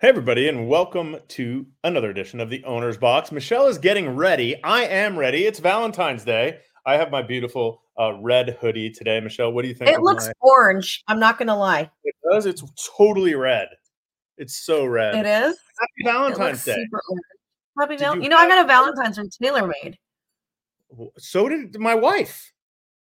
Hey, everybody, and welcome to another edition of the Owner's Box. Michelle is getting ready. I am ready. It's Valentine's Day. I have my beautiful uh, red hoodie today. Michelle, what do you think? It looks my... orange. I'm not going to lie. It does. It's totally red. It's so red. It is. Happy Valentine's Day. Happy Val- you, you know, I got a Valentine's from TaylorMade. So did my wife.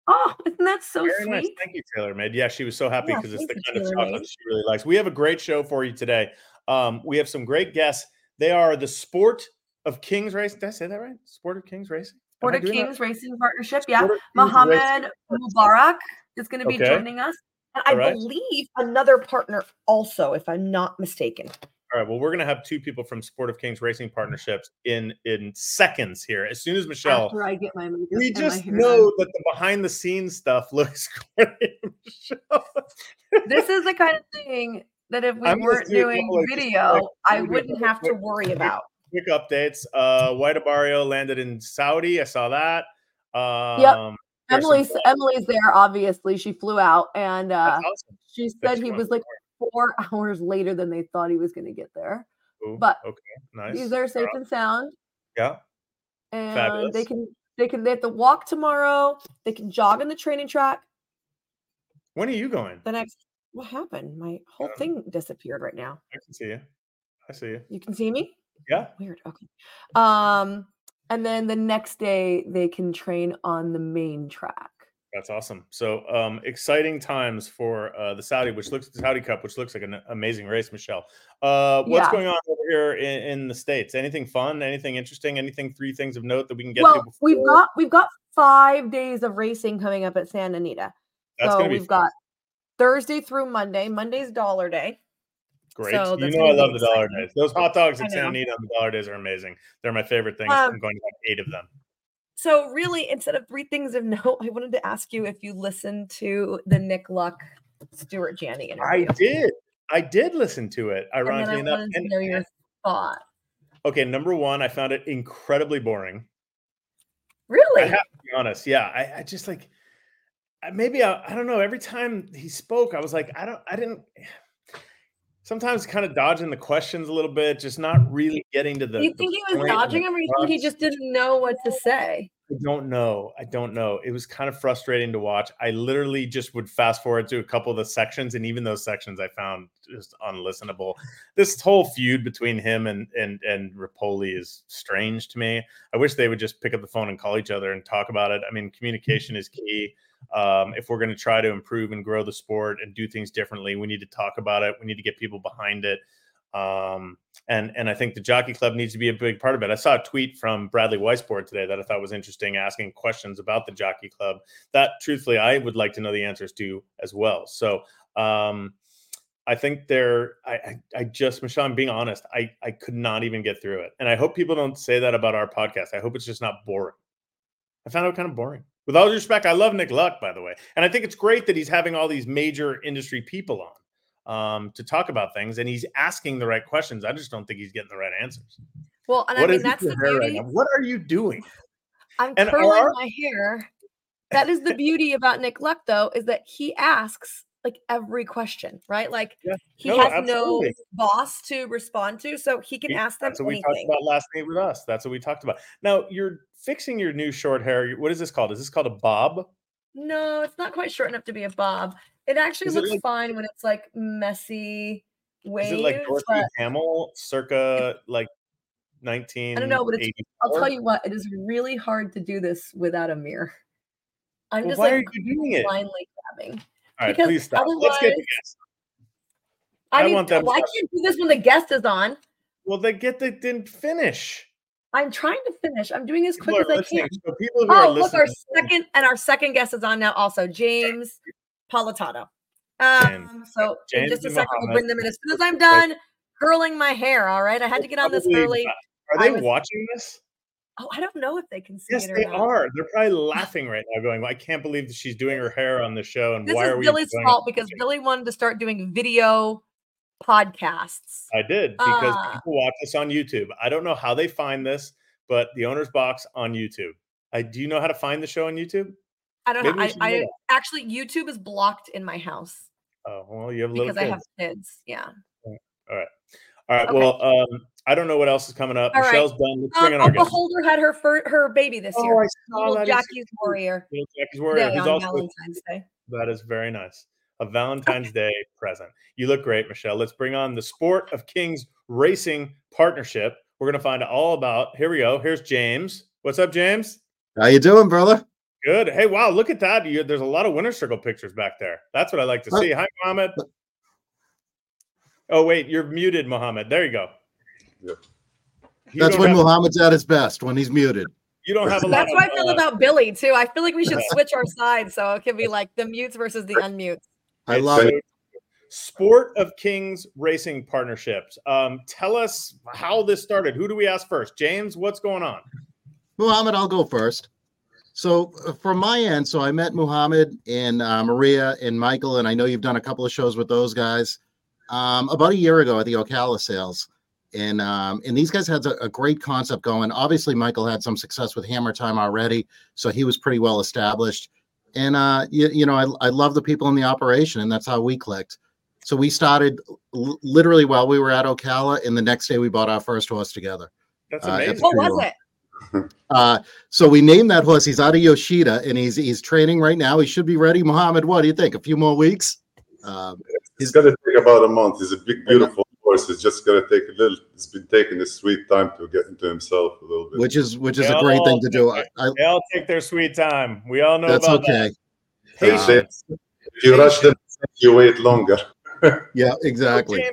Oh, isn't that so Very sweet? Nice. Thank you, TaylorMade. Yeah, she was so happy because yeah, it's the kind of chocolate she really likes. We have a great show for you today. Um, we have some great guests. They are the Sport of Kings Racing. Did I say that right? Sport of Kings Racing. Sport of Kings that? Racing Partnership. Yeah, Mohammed Mubarak is going to be okay. joining us, and I right. believe another partner also, if I'm not mistaken. All right. Well, we're going to have two people from Sport of Kings Racing Partnerships in in seconds here. As soon as Michelle, after I get my, we just know that the behind the scenes stuff looks great. this is the kind of thing that if we I'm weren't doing video, like, I wouldn't have to worry about. Quick updates. Uh White Abarrio landed in Saudi. I saw that. Um yep. Emily's Emily's there, obviously. She flew out and uh awesome. she said That's he was like four hours later than they thought he was gonna get there. Ooh, but okay, nice. He's there safe and sound. Yeah. And Fabulous. they can they can they have to walk tomorrow. They can jog on the training track. When are you going? The next what happened? My whole um, thing disappeared right now. I can see you. I see you. You can see me? Yeah. Weird. Okay. Um, and then the next day they can train on the main track. That's awesome. So um, exciting times for uh, the Saudi, which looks the Saudi Cup, which looks like an amazing race, Michelle. Uh, what's yeah. going on over here in, in, the states? Anything fun? Anything interesting? Anything? Three things of note that we can get well, to. Before? We've got we've got five days of racing coming up at Santa Anita. That's so we've fun. got Thursday through Monday. Monday's dollar day. Great. So you know I love the dollar days. Those hot dogs at Santa Anita on the dollar days are amazing. They're my favorite things. Um, I'm going to have eight of them. So really, instead of three things of note, I wanted to ask you if you listened to the Nick Luck Stuart Janney interview. I did. I did listen to it, ironically and enough. And, know your thought. Okay, number one, I found it incredibly boring. Really? I have to be honest. Yeah. I, I just like maybe I, I don't know. Every time he spoke, I was like, I don't, I didn't. Sometimes kind of dodging the questions a little bit, just not really getting to the. Do you think he was dodging them, or you think he just didn't know what to say? I don't know. I don't know. It was kind of frustrating to watch. I literally just would fast forward to a couple of the sections, and even those sections I found just unlistenable. This whole feud between him and and and Repole is strange to me. I wish they would just pick up the phone and call each other and talk about it. I mean, communication is key. Um, if we're going to try to improve and grow the sport and do things differently, we need to talk about it. We need to get people behind it. Um, and and I think the Jockey Club needs to be a big part of it. I saw a tweet from Bradley Weisbord today that I thought was interesting, asking questions about the Jockey Club. That, truthfully, I would like to know the answers to as well. So um, I think there. I, I, I just Michelle, I'm being honest. I I could not even get through it, and I hope people don't say that about our podcast. I hope it's just not boring. I found it kind of boring. With all due respect, I love Nick Luck, by the way, and I think it's great that he's having all these major industry people on um, to talk about things, and he's asking the right questions. I just don't think he's getting the right answers. Well, and what I mean that's the beauty. Right what are you doing? I'm and curling our... my hair. That is the beauty about Nick Luck, though, is that he asks like every question, right? Like yeah. he no, has absolutely. no boss to respond to, so he can ask them. That's what anything. we talked about last night with us. That's what we talked about. Now you're fixing your new short hair. What is this called? Is this called a bob? No, it's not quite short enough to be a bob. It actually is looks it like, fine when it's like messy waves. Is it like Dorothy but... Hamill, circa like 19? I don't know, but it's. I'll tell you what, it is really hard to do this without a mirror. I'm well, just why like are you doing it? blindly grabbing. All right, because please stop. Let's get the guest. I, I mean, want them. Why can't do this when the guest is on? Well, they get they didn't finish. I'm trying to finish. I'm doing as quick as I can. So people who oh, look, our second and our second guest is on now. Also, James Politato. Um, so James in just a second, Muhammad. we'll bring them in as soon as I'm done curling my hair. All right, I had to get on this early. Are they was, watching this? Oh, I don't know if they can see yes, it. Yes, they not. are. They're probably laughing right now, going, "I can't believe that she's doing her hair on the show." And this why is are we? Billy's fault because Billy wanted to start doing video podcasts. I did because uh, people watch this on YouTube. I don't know how they find this, but the owner's box on YouTube. I do you know how to find the show on YouTube? I don't Maybe know. I, I actually YouTube is blocked in my house. Oh well, you have because I have kids. Yeah. All right. All right. Okay. Well, um, I don't know what else is coming up. All Michelle's right. done. Let's bring um, Uncle Holder had her fir- her baby this oh, year. I saw that. Jackie's Warrior. Jackie's Warrior. Yeah, He's also, Valentine's Day. That is very nice. A Valentine's Day present. You look great, Michelle. Let's bring on the Sport of Kings Racing Partnership. We're going to find out all about. Here we go. Here's James. What's up, James? How you doing, brother? Good. Hey, wow, look at that. You, there's a lot of winner circle pictures back there. That's what I like to see. Hi, Mohammed. Oh, wait, you're muted, Mohammed. There you go. Yeah. That's when have, Muhammad's at his best, when he's muted. You don't have a That's what I feel uh, about Billy, too. I feel like we should switch our sides so it can be like the mutes versus the unmutes. I love it. Sport of Kings Racing Partnerships. Um, tell us how this started. Who do we ask first? James, what's going on? Muhammad, I'll go first. So uh, from my end, so I met Muhammad and uh, Maria and Michael, and I know you've done a couple of shows with those guys um, about a year ago at the Ocala sales. And um, and these guys had a, a, great concept going. Obviously, Michael had some success with Hammer Time already, so he was pretty well established. And uh, you, you know, I, I love the people in the operation, and that's how we clicked. So we started l- literally while we were at Ocala, and the next day we bought our first horse together. That's uh, amazing. Uh, what was it? Uh, so we named that horse. He's out of Yoshida, and he's he's training right now. He should be ready. Muhammad, what do you think? A few more weeks? Um, it's going to take about a month. He's a big, beautiful horse. It's just going to take a little. It's been taking a sweet time to get into himself a little bit, which is which is they a great thing to do. I, I, they all take their sweet time. We all know that's okay. That. Patience. If you rush them, you wait longer. yeah, exactly.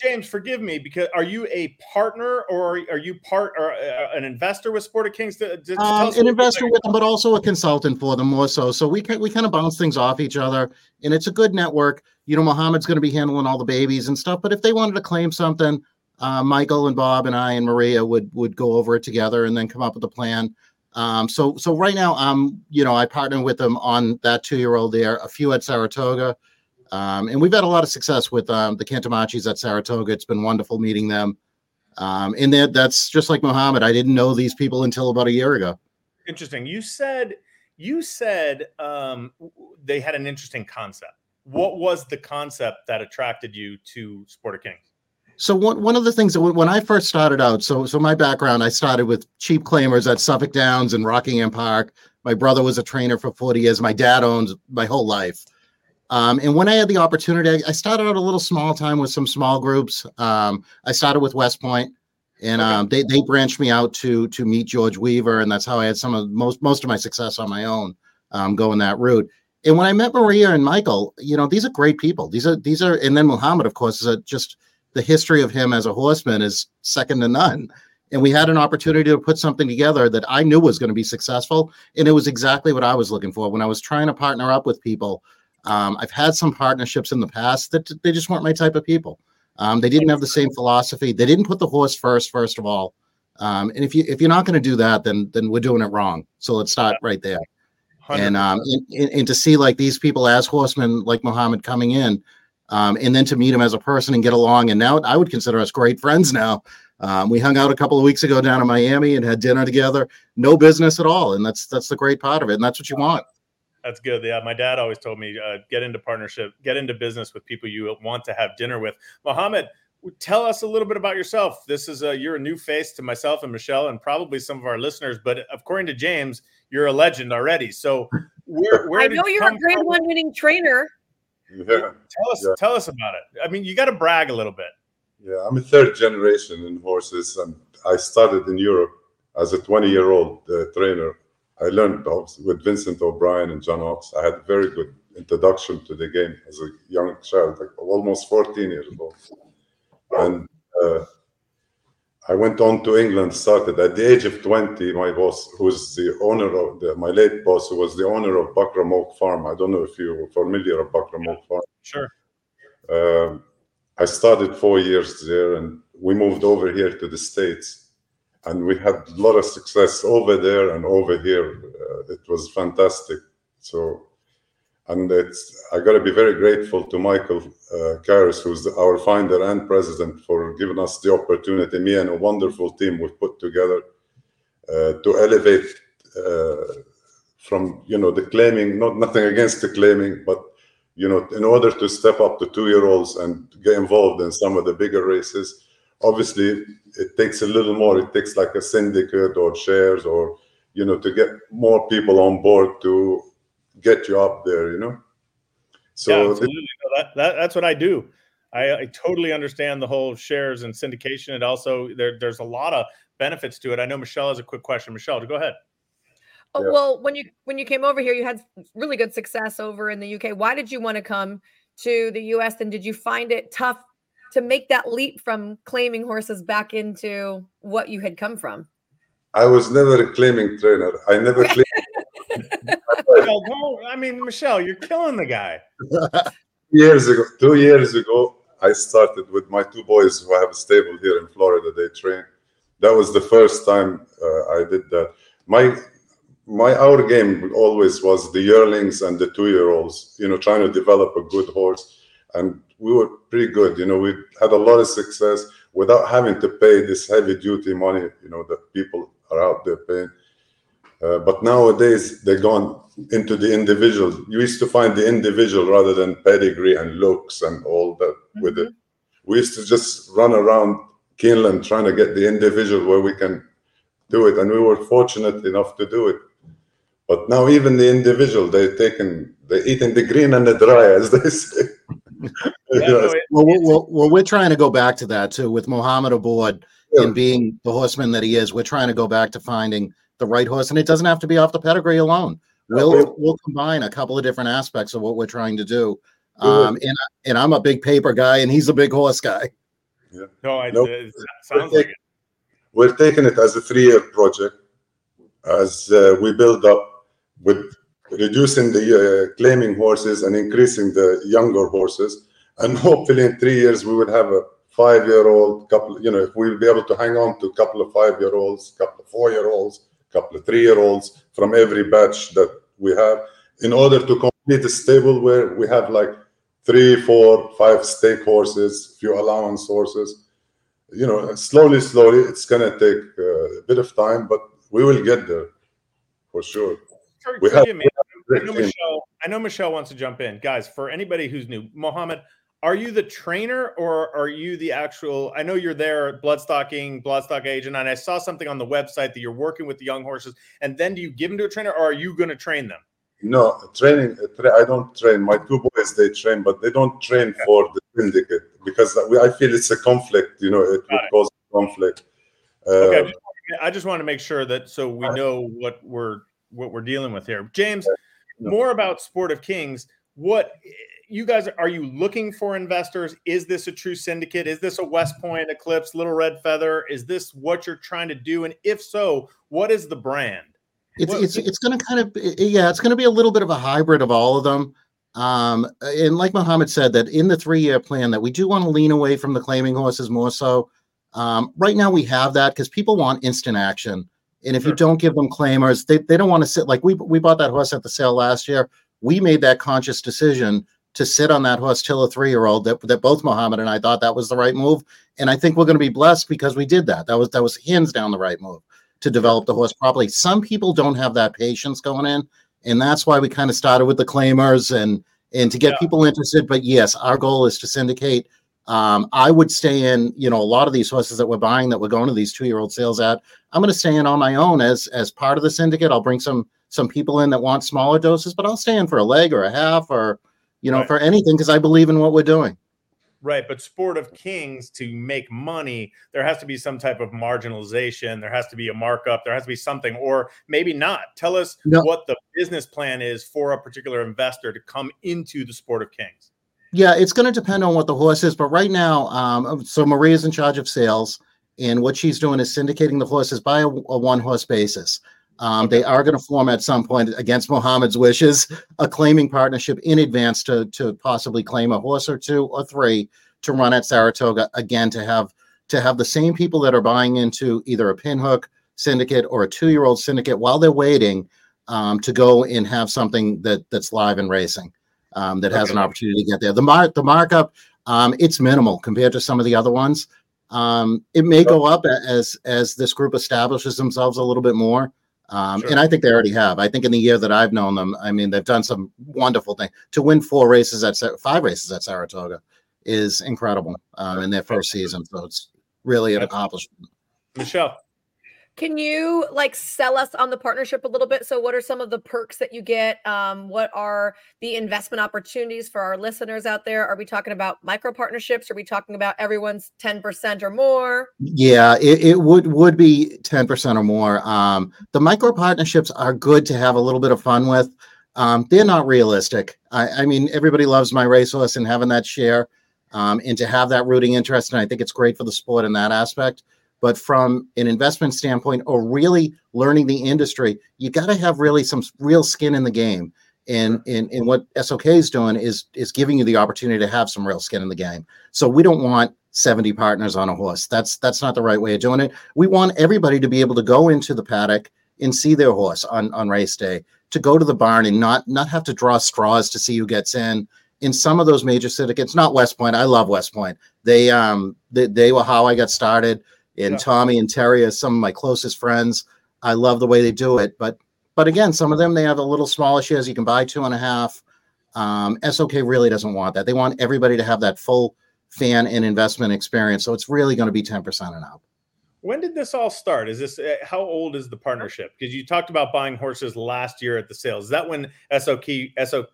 James, forgive me because are you a partner or are you part or uh, an investor with Sport of Kings? To, to um, an investor with them, but also a consultant for them more so. So we we kind of bounce things off each other, and it's a good network. You know, Mohammed's going to be handling all the babies and stuff, but if they wanted to claim something, uh, Michael and Bob and I and Maria would would go over it together and then come up with a plan. Um, so so right now, I'm um, you know, I partner with them on that two year old there, a few at Saratoga. Um, and we've had a lot of success with um, the Cantamachis at Saratoga. It's been wonderful meeting them. Um, and that, that's just like Muhammad. I didn't know these people until about a year ago. Interesting. You said you said um, they had an interesting concept. What was the concept that attracted you to Sport of Kings? So one, one of the things that when I first started out, so so my background, I started with cheap claimers at Suffolk Downs and Rockingham Park. My brother was a trainer for 40 years. My dad owns my whole life. Um, and when I had the opportunity, I started out a little small time with some small groups. Um, I started with West Point, and um, they they branched me out to to meet George Weaver, and that's how I had some of most most of my success on my own um, going that route. And when I met Maria and Michael, you know, these are great people. These are these are, and then Muhammad, of course, is a, just the history of him as a horseman is second to none. And we had an opportunity to put something together that I knew was going to be successful, and it was exactly what I was looking for when I was trying to partner up with people um, I've had some partnerships in the past that they just weren't my type of people. Um, they didn't have the same philosophy. They didn't put the horse first, first of all. Um, and if you if you're not going to do that, then then we're doing it wrong. So let's start right there. And um and, and, to see like these people as horsemen like Muhammad coming in, um, and then to meet him as a person and get along. And now I would consider us great friends now. Um, we hung out a couple of weeks ago down in Miami and had dinner together. No business at all, and that's that's the great part of it. And that's what you want. That's good. Yeah, my dad always told me uh, get into partnership, get into business with people you want to have dinner with. Mohammed, tell us a little bit about yourself. This is a you're a new face to myself and Michelle, and probably some of our listeners. But according to James, you're a legend already. So where where I know you are a grade one winning trainer. Yeah. Tell us yeah. tell us about it. I mean, you got to brag a little bit. Yeah, I'm a third generation in horses, and I started in Europe as a 20 year old uh, trainer I learned with Vincent O'Brien and John Oxx. I had a very good introduction to the game as a young child, like almost 14 years old. And uh, I went on to England, started at the age of 20. My boss, who's the owner of the, my late boss, who was the owner of Buckram Oak Farm. I don't know if you're familiar with Buckram Oak Farm. Sure. Uh, I started four years there and we moved over here to the States and we had a lot of success over there and over here. Uh, it was fantastic. So, and it's I got to be very grateful to Michael uh, Karis, who's our founder and president, for giving us the opportunity. Me and a wonderful team we've put together uh, to elevate uh, from you know the claiming. Not nothing against the claiming, but you know, in order to step up to two-year-olds and get involved in some of the bigger races obviously it takes a little more. It takes like a syndicate or shares or you know to get more people on board to get you up there. You know. So yeah, absolutely. that, that, that's what I do. I, I, totally understand the whole shares and syndication. And also there, there's a lot of benefits to it. I know Michelle has a quick question. Michelle, go ahead. Oh, yeah. well, when you when you came over here, you had really good success over in the UK. Why did you want to come to the US? And did you find it tough to make that leap from claiming horses back into what you had come from? I was never a claiming trainer. I never claimed. I mean, Michelle, you're killing the guy. years ago, two years ago, I started with my two boys who have a stable here in Florida. They train. That was the first time uh, I did that. My my our game always was the yearlings and the two year olds. You know, trying to develop a good horse, and we were pretty good. You know, we had a lot of success without having to pay this heavy duty money. You know, that people are out there paying. Uh, but nowadays they're gone into the individual. You used to find the individual rather than pedigree and looks and all that mm-hmm. with it. Mm-hmm. We used to just run around Keeneland trying to get the individual where we can do it, and we were fortunate enough to do it. But now even the individual, they're taking, they're eating the green and the dry, as they say. yeah, well, well, well, we're trying to go back to that too with Mohammed aboard yeah. and being the horseman that he is. We're trying to go back to finding the right horse, and it doesn't have to be off the pedigree alone. We'll we'll combine a couple of different aspects of what we're trying to do. Um, and and I'm a big paper guy, and he's a big horse guy. Yeah. No, I, nope. it sounds we're like it. We're taking it as a three-year project, as uh, we build up with reducing the uh, claiming horses and increasing the younger horses, and hopefully in three years we would have a five-year-old couple. You know, if we'll be able to hang on to a couple of five-year-olds, a couple of four-year-olds, a couple of three-year-olds from every batch that we have in order to complete a stable where we have like three, four, five stake horses, few allowance horses. You know, slowly, slowly, it's gonna take uh, a bit of time, but we will get there for sure. We have, me, I know Michelle. I know Michelle wants to jump in, guys. For anybody who's new, Mohammed, are you the trainer or are you the actual i know you're there bloodstocking bloodstock agent and i saw something on the website that you're working with the young horses and then do you give them to a trainer or are you going to train them no training i don't train my two boys they train but they don't train okay. for the syndicate because i feel it's a conflict you know it would cause conflict uh, okay I just, I just want to make sure that so we know what we're what we're dealing with here james more about sport of kings what you guys are you looking for investors? Is this a true syndicate? Is this a West Point Eclipse, Little Red Feather? Is this what you're trying to do? And if so, what is the brand? It's what, it's it's going to kind of yeah, it's going to be a little bit of a hybrid of all of them. Um, and like Mohammed said, that in the three year plan, that we do want to lean away from the claiming horses more so. Um, right now, we have that because people want instant action. And if sure. you don't give them claimers, they, they don't want to sit like we we bought that horse at the sale last year. We made that conscious decision to sit on that horse till a three year old that, that both Mohammed and I thought that was the right move. And I think we're going to be blessed because we did that. That was that was hands down the right move to develop the horse properly. Some people don't have that patience going in, and that's why we kind of started with the claimers and and to get yeah. people interested. But yes, our goal is to syndicate. Um, I would stay in, you know, a lot of these horses that we're buying that we're going to these two year old sales at. I'm going to stay in on my own as as part of the syndicate. I'll bring some some people in that want smaller doses, but I'll stay in for a leg or a half or you know, right. for anything because I believe in what we're doing. Right, but sport of kings to make money, there has to be some type of marginalization. There has to be a markup. There has to be something, or maybe not. Tell us no. what the business plan is for a particular investor to come into the sport of kings. Yeah, it's going to depend on what the horse is, but right now, um, so Maria's in charge of sales, and what she's doing is syndicating the horses by a, a one horse basis. Um, they are going to form at some point, against Mohammed's wishes, a claiming partnership in advance to to possibly claim a horse or two or three to run at Saratoga again to have to have the same people that are buying into either a pinhook syndicate or a two year old syndicate while they're waiting um, to go and have something that that's live and racing um, that okay. has an opportunity to get there. The mark the markup um, it's minimal compared to some of the other ones. Um, it may go up as as this group establishes themselves a little bit more. Um, sure. And I think they already have. I think in the year that I've known them, I mean, they've done some wonderful things. To win four races at five races at Saratoga is incredible um, in their first season. So it's really an accomplishment. Michelle. Can you like sell us on the partnership a little bit? So, what are some of the perks that you get? Um, what are the investment opportunities for our listeners out there? Are we talking about micro partnerships? Are we talking about everyone's ten percent or more? Yeah, it, it would would be ten percent or more. Um, the micro partnerships are good to have a little bit of fun with. Um, they're not realistic. I, I mean, everybody loves my racehorse and having that share, um, and to have that rooting interest, and I think it's great for the sport in that aspect but from an investment standpoint or really learning the industry, you got to have really some real skin in the game. And, and, and what SOK is doing is is giving you the opportunity to have some real skin in the game. So we don't want 70 partners on a horse. That's that's not the right way of doing it. We want everybody to be able to go into the paddock and see their horse on, on race day, to go to the barn and not not have to draw straws to see who gets in. In some of those major syndicates, not West Point. I love West Point. They um they, they were how I got started and yeah. Tommy and Terry are some of my closest friends. I love the way they do it, but but again, some of them they have a little smaller shares. You can buy two and a half. Um, SOK really doesn't want that. They want everybody to have that full fan and investment experience. So it's really going to be ten percent and up. When did this all start? Is this uh, how old is the partnership? Because you talked about buying horses last year at the sales. Is that when SOK SOK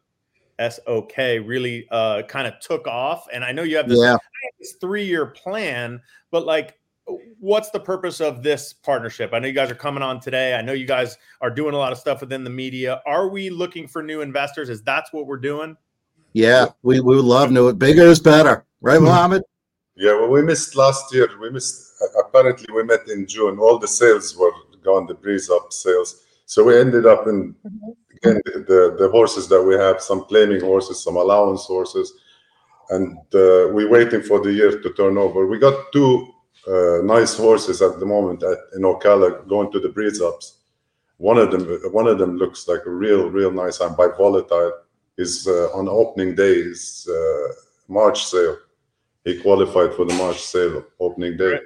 SOK really uh, kind of took off? And I know you have this, yeah. this three year plan, but like what's the purpose of this partnership? I know you guys are coming on today. I know you guys are doing a lot of stuff within the media. Are we looking for new investors? Is that's what we're doing? Yeah, we, we would love new. Bigger is better, right, Mohammed? Yeah, well, we missed last year. We missed. Apparently, we met in June. All the sales were gone. The breeze up sales. So we ended up in mm-hmm. again the the horses that we have. Some claiming horses, some allowance horses, and uh, we're waiting for the year to turn over. We got two nice horses at the moment at, in Ocala going to the breeze ups. One of them, one of them looks like a real, real nice and by volatile. Is uh, on opening day is uh, March sale. He qualified for the March sale opening day.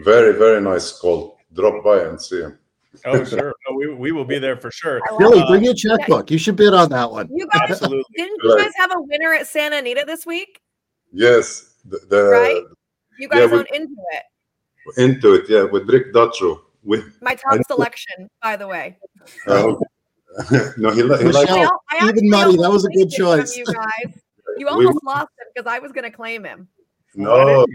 Very, very nice call. Drop by and see him. oh, sure. No, we, we will be there for sure. Billy, uh, bring your checkbook. You should bid on that one. You guys, Absolutely. didn't you guys have a winner at Santa Anita this week? Yes. The, the right? You guys yeah, own into it into it, yeah, with Rick Dutrow. With my top selection, by the way. Uh, no, he, he likes even money. That was a good choice. You guys, you almost we, lost him because I was going to claim him. No,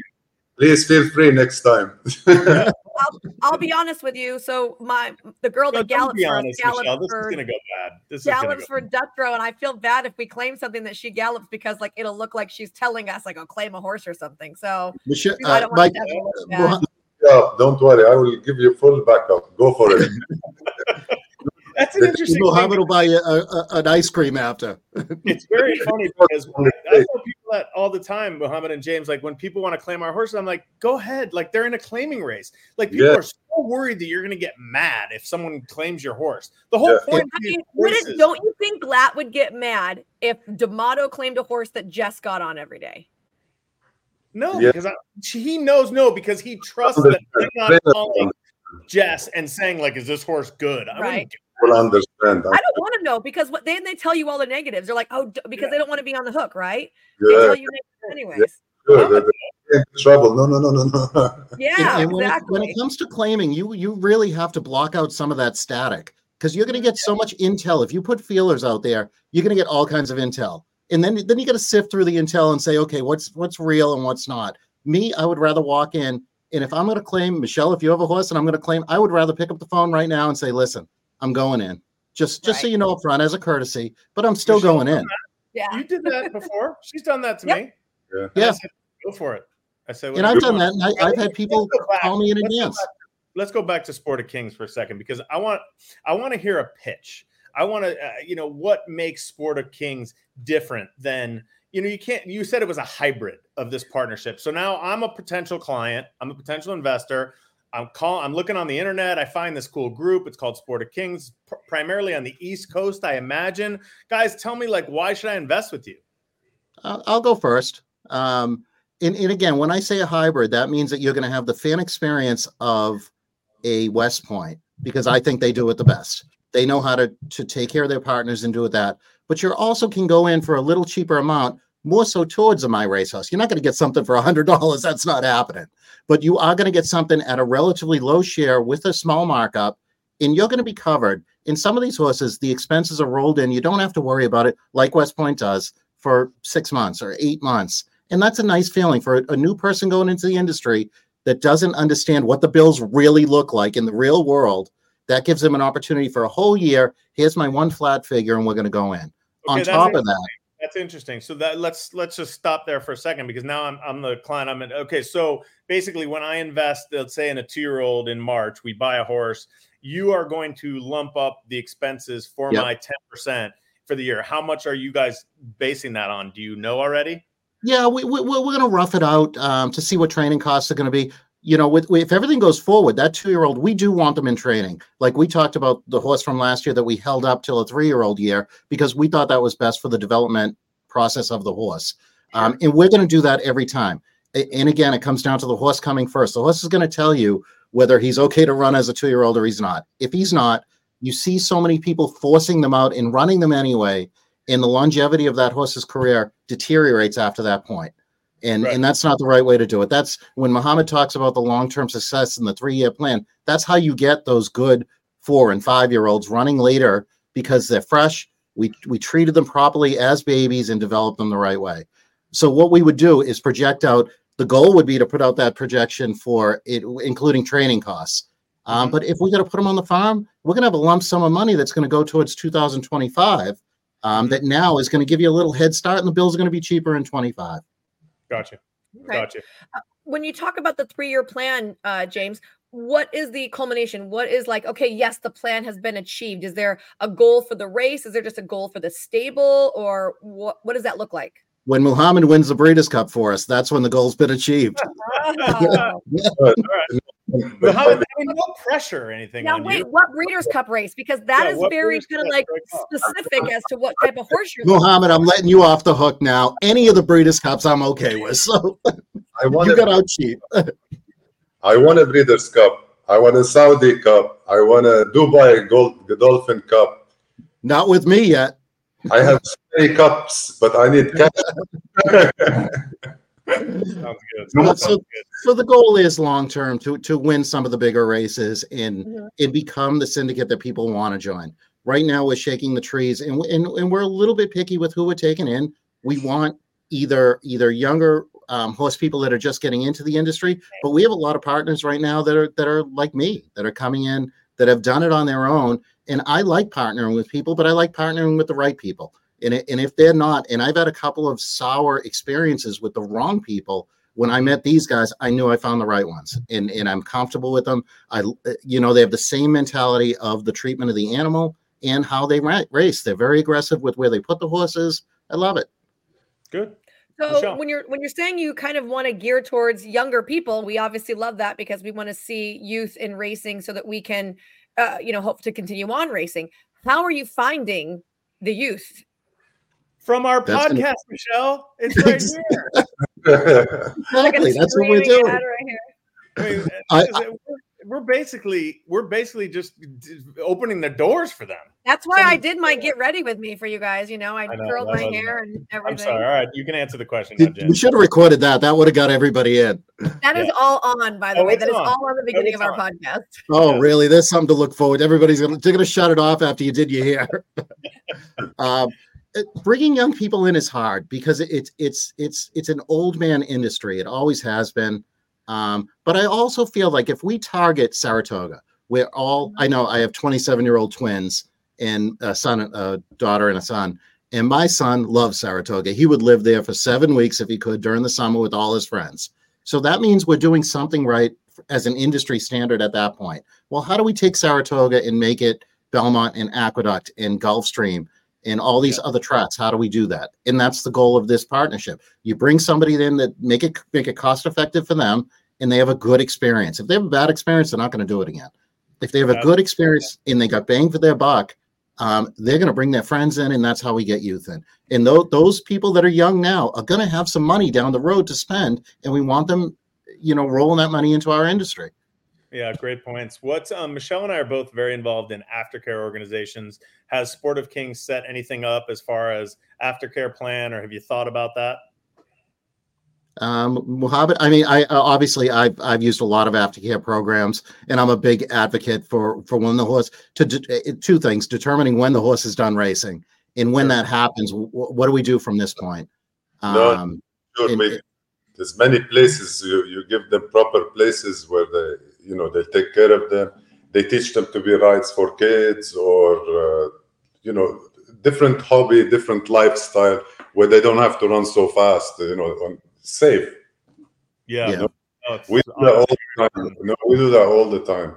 please feel free next time. I'll, I'll, be honest with you. So my the girl that gallops for honest, gallops Michelle. This for, is gonna go bad. This gallops for Dutrow, and I feel bad if we claim something that she gallops because like it'll look like she's telling us like I'll claim a horse or something. So Michelle, uh, Mike, up. Don't worry. I will give you full backup. Go for it. That's an interesting. Mohammed will buy you a, a, an ice cream after. it's very funny because I tell people that all the time, Mohammed and James. Like when people want to claim our horses, I'm like, go ahead. Like they're in a claiming race. Like people yeah. are so worried that you're going to get mad if someone claims your horse. The whole yeah. point. I mean, it, don't you think Glatt would get mad if D'Amato claimed a horse that Jess got on every day? No, yeah. because I, he knows no because he trusts that they're not calling Jess and saying like, "Is this horse good?" I right. Will understand. I don't want to know because what then they tell you all the negatives. They're like, "Oh," because yeah. they don't want to be on the hook, right? Yeah. They tell you anyways. Yeah. Good. Trouble. No, no, no, no, no. Yeah, and, and when, exactly. it, when it comes to claiming, you you really have to block out some of that static because you're going to get so much intel. If you put feelers out there, you're going to get all kinds of intel and then then you got to sift through the intel and say, okay, what's what's real and what's not. Me, I would rather walk in, and if I'm going to claim Michelle, if you have a horse and I'm going to claim, I would rather pick up the phone right now and say, listen, I'm going in, just just right. so you know up front as a courtesy, but I'm still Michelle going in. Yeah, you did that before. She's done that to yep. me. Yeah, yeah. Said, go for it. I said, and I've done that. And I, have had people call me in advance. Let's go back to Sport of Kings for a second because I want I want to hear a pitch I want to, uh, you know, what makes Sport of Kings different than, you know, you can't, you said it was a hybrid of this partnership. So now I'm a potential client, I'm a potential investor. I'm calling, I'm looking on the internet. I find this cool group. It's called Sport of Kings, pr- primarily on the East Coast, I imagine. Guys, tell me, like, why should I invest with you? I'll, I'll go first. Um, and, and again, when I say a hybrid, that means that you're going to have the fan experience of a West Point because I think they do it the best. They know how to, to take care of their partners and do that. But you also can go in for a little cheaper amount, more so towards a my race racehorse. You're not going to get something for a hundred dollars. That's not happening. But you are going to get something at a relatively low share with a small markup, and you're going to be covered. In some of these horses, the expenses are rolled in. You don't have to worry about it like West Point does for six months or eight months. And that's a nice feeling for a new person going into the industry that doesn't understand what the bills really look like in the real world. That gives them an opportunity for a whole year. Here's my one flat figure, and we're going to go in. Okay, On top of that, that's interesting. So that let's let's just stop there for a second because now I'm I'm the client. I'm in okay. So basically, when I invest, let's say in a two year old in March, we buy a horse. You are going to lump up the expenses for yep. my ten percent for the year. How much are you guys basing that on? Do you know already? Yeah, we, we, we're going to rough it out um, to see what training costs are going to be you know, with, if everything goes forward, that two year old, we do want them in training. Like we talked about the horse from last year that we held up till a three year old year because we thought that was best for the development process of the horse. Um, and we're going to do that every time. And again, it comes down to the horse coming first. The horse is going to tell you whether he's okay to run as a two year old or he's not. If he's not, you see so many people forcing them out and running them anyway, and the longevity of that horse's career deteriorates after that point and right. and that's not the right way to do it that's when muhammad talks about the long-term success and the three-year plan that's how you get those good four and five year olds running later because they're fresh we we treated them properly as babies and developed them the right way so what we would do is project out the goal would be to put out that projection for it including training costs um, mm-hmm. but if we got to put them on the farm we're going to have a lump sum of money that's going to go towards 2025 um, mm-hmm. that now is going to give you a little head start and the bills are going to be cheaper in 25 Gotcha. Okay. Gotcha. Uh, when you talk about the three year plan, uh, James, what is the culmination? What is like, okay, yes, the plan has been achieved. Is there a goal for the race? Is there just a goal for the stable? Or what, what does that look like? When Muhammad wins the Breeders' Cup for us, that's when the goal's been achieved. Oh. yeah. But how, I mean, no pressure or anything. Now, wait, you. what Breeders' Cup race? Because that yeah, is very kind of like specific as to what type of horse you're. Muhammad, I'm letting you off the hook now. Any of the Breeders' Cups, I'm okay with. So I want you got out cheap. I want a Breeders' Cup. I want a Saudi Cup. I want a Dubai Gold Dolphin Cup. Not with me yet. I have three cups, but I need cash. Sounds good. Sounds so, good. so the goal is long term to to win some of the bigger races and mm-hmm. and become the syndicate that people want to join. Right now, we're shaking the trees, and, and and we're a little bit picky with who we're taking in. We want either either younger um, horse people that are just getting into the industry, but we have a lot of partners right now that are that are like me that are coming in that have done it on their own. And I like partnering with people, but I like partnering with the right people. And, and if they're not, and I've had a couple of sour experiences with the wrong people. When I met these guys, I knew I found the right ones, and and I'm comfortable with them. I, you know, they have the same mentality of the treatment of the animal and how they race. They're very aggressive with where they put the horses. I love it. Good. So Michelle. when you're when you're saying you kind of want to gear towards younger people, we obviously love that because we want to see youth in racing so that we can, uh, you know, hope to continue on racing. How are you finding the youth from our That's podcast, gonna... Michelle. It's right here. exactly. That's what we're doing. Right I mean, I, I, we're basically we're basically just opening the doors for them. That's why I did my get ready with me for you guys. You know, I, I know, curled my hair and everything. I'm sorry. All right, you can answer the question. Did, we should have recorded that. That would have got everybody in. That yeah. is all on, by the oh, way. That on. is all on the beginning oh, of our on. podcast. Oh, yeah. really? There's something to look forward. Everybody's gonna they're gonna shut it off after you did your hair. um, bringing young people in is hard because it's it's it's it's an old man industry. It always has been. Um, but I also feel like if we target Saratoga, we're all I know I have 27 year old twins and a son, a daughter, and a son. And my son loves Saratoga. He would live there for seven weeks if he could during the summer with all his friends. So that means we're doing something right as an industry standard at that point. Well, how do we take Saratoga and make it Belmont and Aqueduct and Gulfstream and all these yeah. other tracks. How do we do that? And that's the goal of this partnership. You bring somebody in that make it make it cost effective for them, and they have a good experience. If they have a bad experience, they're not going to do it again. If they have a good experience and they got bang for their buck, um, they're going to bring their friends in, and that's how we get youth in. And th- those people that are young now are going to have some money down the road to spend, and we want them, you know, rolling that money into our industry. Yeah, great points. What's um, Michelle and I are both very involved in aftercare organizations. Has Sport of Kings set anything up as far as aftercare plan, or have you thought about that? Um, Muhammad, I mean, I uh, obviously I've I've used a lot of aftercare programs, and I'm a big advocate for for when the horse to de- two things: determining when the horse is done racing, and when that happens, w- what do we do from this point? Um, no, sure, there's many places you, you give them proper places where they you know they take care of them. They teach them to be rides for kids or uh, you know different hobby, different lifestyle where they don't have to run so fast. You know, safe. Yeah. yeah. No, we do that all the time. No, we do that all the time.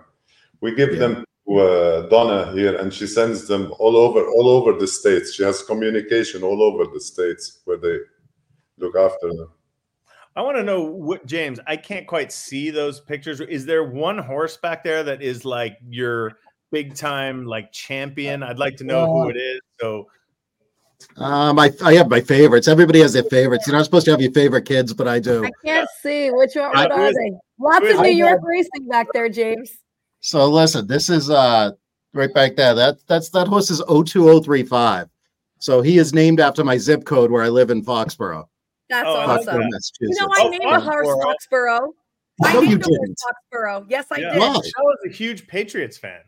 We give yeah. them to uh, Donna here, and she sends them all over, all over the states. She has communication all over the states where they look after them. I want to know what James. I can't quite see those pictures. Is there one horse back there that is like your big time like champion? I'd like to know who it is. So um, I, I have my favorites. Everybody has their favorites. You're not supposed to have your favorite kids, but I do. I can't see which one. What are they? Lots of New York racing back there, James. So listen, this is uh right back there. That that's that horse is 02035. So he is named after my zip code where I live in Foxborough. That's oh, awesome. You know, I oh, named a horse Foxborough. I no, named a horse Foxborough. Yes, I yeah. did. Wow. I was a huge Patriots fan.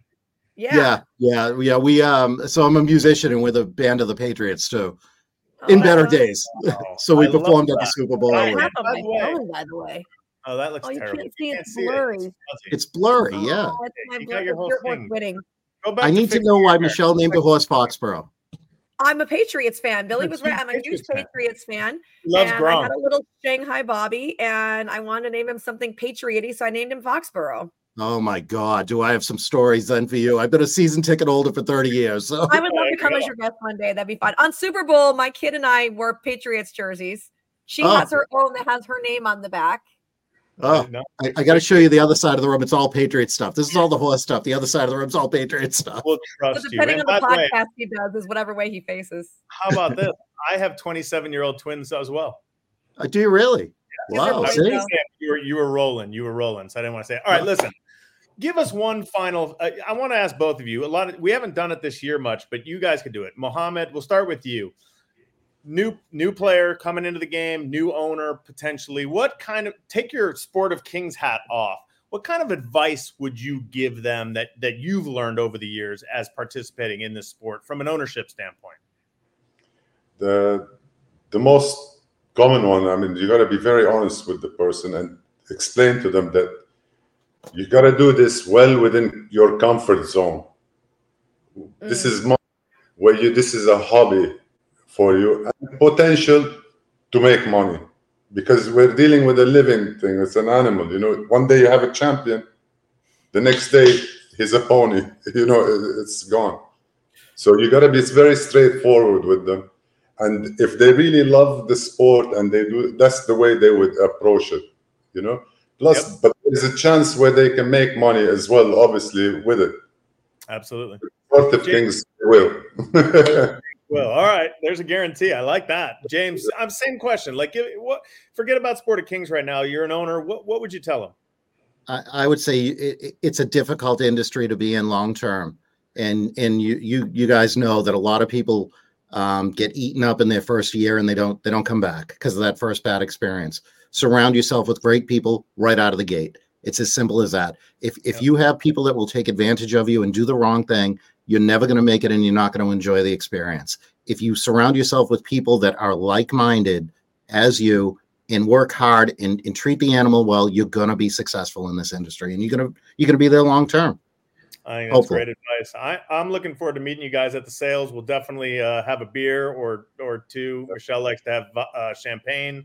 Yeah. yeah, yeah, yeah. We um, so I'm a musician and we're the band of the Patriots too. In oh, better days, so we I performed at the Super Bowl. I have on my phone, by the way. Oh, that looks oh, you terrible. Can't see you it's blurry. It. It's blurry, yeah. Oh, you got your whole thing. I need to, to know why Michelle named the horse Foxborough. I'm a Patriots fan. Billy was right. I'm a huge Patriots fan. Loves and Gronk. I had a little Shanghai Bobby, and I wanted to name him something patrioty, so I named him Foxborough. Oh my God! Do I have some stories then for you? I've been a season ticket holder for 30 years. So I would love to come as your guest one day. That'd be fun. On Super Bowl, my kid and I wore Patriots jerseys. She oh. has her own that has her name on the back. Oh, I, I got to show you the other side of the room. It's all Patriot stuff. This is all the horse stuff. The other side of the room is all Patriot stuff. We'll trust depending you. on the podcast way, he does, is whatever way he faces. How about this? I have 27 year old twins as well. Uh, do you really? Yeah, wow. You were, you were rolling. You were rolling. So I didn't want to say, all right, listen, give us one final. Uh, I want to ask both of you. A lot of, we haven't done it this year much, but you guys could do it. Mohammed, we'll start with you new new player coming into the game, new owner potentially. What kind of take your sport of kings hat off? What kind of advice would you give them that that you've learned over the years as participating in this sport from an ownership standpoint? The the most common one, I mean, you got to be very honest with the person and explain to them that you got to do this well within your comfort zone. Mm. This is my, where you this is a hobby for you and potential to make money. Because we're dealing with a living thing it's an animal you know. One day you have a champion the next day he's a pony you know it's gone. So you got to be very straightforward with them. And if they really love the sport and they do that's the way they would approach it you know. Plus yep. but there's a chance where they can make money as well obviously with it. Absolutely. Sport of Kings will Well, all right. There's a guarantee. I like that, James. I'm same question. Like, what? Forget about Sport of Kings right now. You're an owner. What What would you tell them? I, I would say it, it's a difficult industry to be in long term, and and you you you guys know that a lot of people um, get eaten up in their first year and they don't they don't come back because of that first bad experience. Surround yourself with great people right out of the gate. It's as simple as that. If if you have people that will take advantage of you and do the wrong thing, you're never going to make it and you're not going to enjoy the experience. If you surround yourself with people that are like minded as you and work hard and, and treat the animal well, you're going to be successful in this industry and you're going to you're going to be there long term. I think that's Hopefully. great advice. I, I'm looking forward to meeting you guys at the sales. We'll definitely uh, have a beer or or two. Michelle likes to have uh, champagne.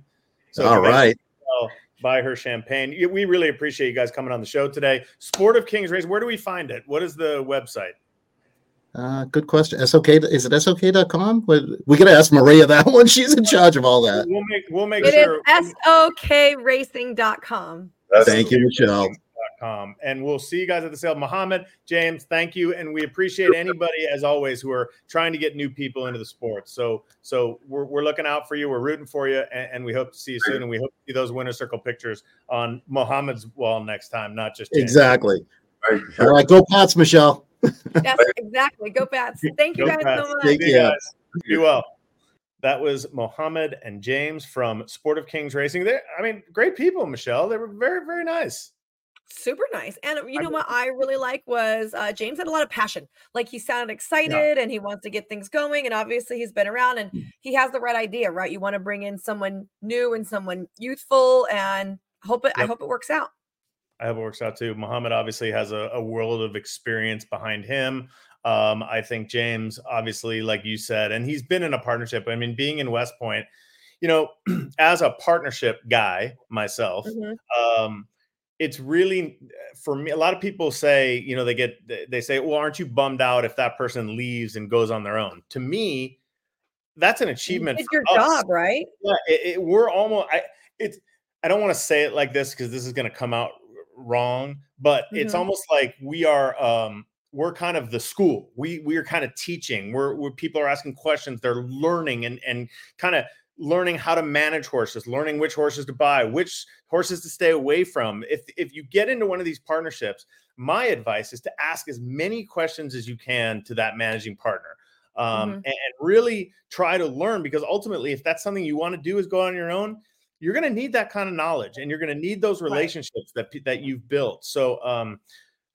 So all right. Buy her champagne. We really appreciate you guys coming on the show today. Sport of Kings Race. Where do we find it? What is the website? Uh, good question. SOK is it SOK.com? We gotta ask Maria that one. She's in charge of all that. We'll make we'll make it sure. It is SOKRacing.com. Thank you, Michelle. Com. And we'll see you guys at the sale. Muhammad, James, thank you. And we appreciate anybody, as always, who are trying to get new people into the sport. So, so we're, we're looking out for you. We're rooting for you. And, and we hope to see you soon. And we hope to see those winner circle pictures on Muhammad's wall next time, not just James. exactly. All right, go Pats, Michelle. yes, exactly. Go Pats. Thank you go guys Pats. so much. Thank you. Be well. That was Mohammed and James from Sport of Kings Racing. They, I mean, great people, Michelle. They were very, very nice. Super nice. And you know I, what I really like was uh, James had a lot of passion. Like he sounded excited yeah. and he wants to get things going. And obviously he's been around and mm. he has the right idea, right? You want to bring in someone new and someone youthful and hope it, yep. I hope it works out. I hope it works out too. Muhammad obviously has a, a world of experience behind him. Um, I think James, obviously, like you said, and he's been in a partnership. I mean, being in West Point, you know, as a partnership guy myself, mm-hmm. um, it's really for me. A lot of people say, you know, they get they say, "Well, aren't you bummed out if that person leaves and goes on their own?" To me, that's an achievement. It's your us. job, right? Yeah, it, it, we're almost. I it's. I don't want to say it like this because this is going to come out wrong, but mm-hmm. it's almost like we are um we're kind of the school. We we are kind of teaching. We're where people are asking questions. They're learning and and kind of learning how to manage horses, learning which horses to buy, which horses to stay away from. If if you get into one of these partnerships, my advice is to ask as many questions as you can to that managing partner. Um, mm-hmm. and, really try to learn because ultimately, if that's something you want to do is go on your own, you're going to need that kind of knowledge and you're going to need those relationships right. that that you've built. So, um,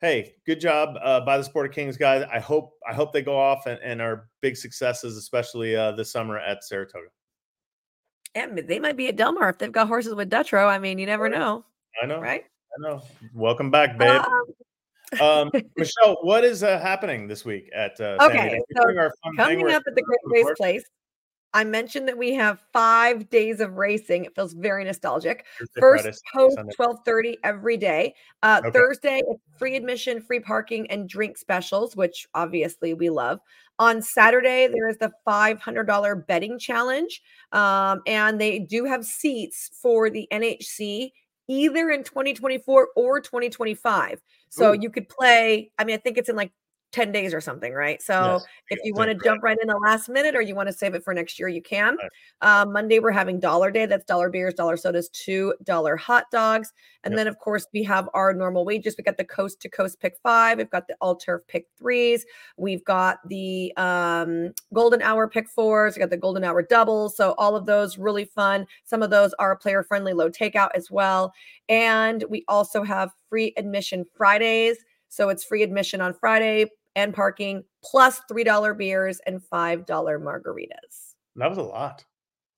hey, good job uh, by the Sport of Kings guys. I hope I hope they go off and, and are big successes, especially uh, this summer at Saratoga. And they might be at Del Mar if they've got horses with Dutrow. I mean, you never know. I know, right? I know. Welcome back, babe. Um, um, Michelle, what is uh, happening this week at uh, okay? So coming up at the Great Race Place I mentioned that we have five days of racing. It feels very nostalgic. First post twelve thirty every day. Uh, okay. Thursday, free admission, free parking, and drink specials, which obviously we love. On Saturday, there is the five hundred dollar betting challenge, um, and they do have seats for the NHC either in 2024 or 2025. So Ooh. you could play. I mean, I think it's in like 10 days or something, right? So yes, if you want to jump right in the last minute or you want to save it for next year, you can. Right. Um, Monday, we're having dollar day. That's dollar beers, dollar sodas, two dollar hot dogs. And yep. then, of course, we have our normal wages. We got the coast to coast pick five. We've got the all turf pick threes. We've got the um, golden hour pick fours. We got the golden hour doubles. So all of those really fun. Some of those are player friendly, low takeout as well. And we also have free admission Fridays. So it's free admission on Friday, and parking, plus $3 beers and $5 margaritas. That was a lot.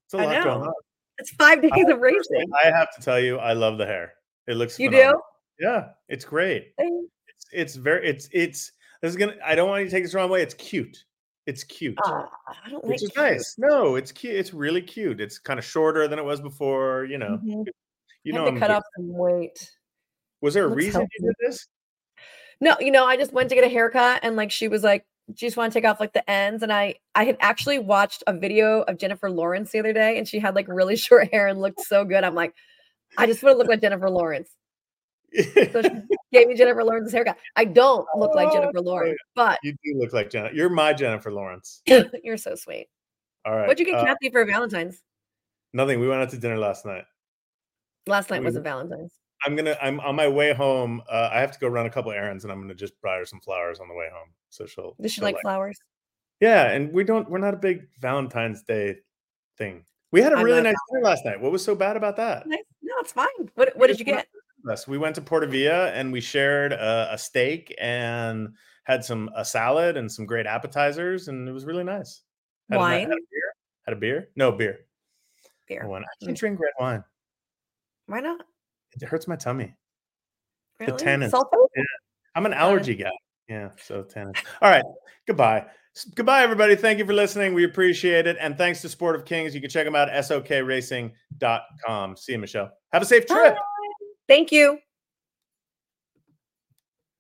It's a lot going on. It's five days I, of racing. I have to tell you, I love the hair. It looks You phenomenal. do? Yeah, it's great. It's, it's very it's it's this is gonna I don't want you to take this the wrong way. It's cute. It's cute. Uh, I don't which is cute. nice. No, it's cute. It's really cute. It's kind of shorter than it was before. You know, mm-hmm. you know, to cut off some weight. Was there a reason you did this? No, you know, I just went to get a haircut and like she was like, "Do you just want to take off like the ends?" And I I had actually watched a video of Jennifer Lawrence the other day and she had like really short hair and looked so good. I'm like, I just want to look like Jennifer Lawrence. so she gave me Jennifer Lawrence's haircut. I don't look like Jennifer Lawrence, but you do look like Jennifer. You're my Jennifer Lawrence. You're so sweet. All right. What'd you get uh, Kathy for Valentine's? Nothing. We went out to dinner last night. Last night wasn't Valentine's. I'm gonna. I'm on my way home. Uh, I have to go run a couple errands, and I'm gonna just buy her some flowers on the way home. So she'll. Does she like, like flowers? Yeah, and we don't. We're not a big Valentine's Day thing. We had a I'm really nice dinner last night. What was so bad about that? No, it's fine. What What did you get? Yes, we went to Portavia and we shared a, a, steak and had some a salad and some great appetizers, and it was really nice. Had wine. A, had a beer. Had a beer? No beer. Beer. I can't drink red wine. Why not? It hurts my tummy. Really? The tannins. Yeah. I'm an allergy guy. Yeah. So tannins. All right. Goodbye. Goodbye, everybody. Thank you for listening. We appreciate it. And thanks to Sport of Kings. You can check them out at sokracing.com. See you, Michelle. Have a safe trip. Bye. Thank you.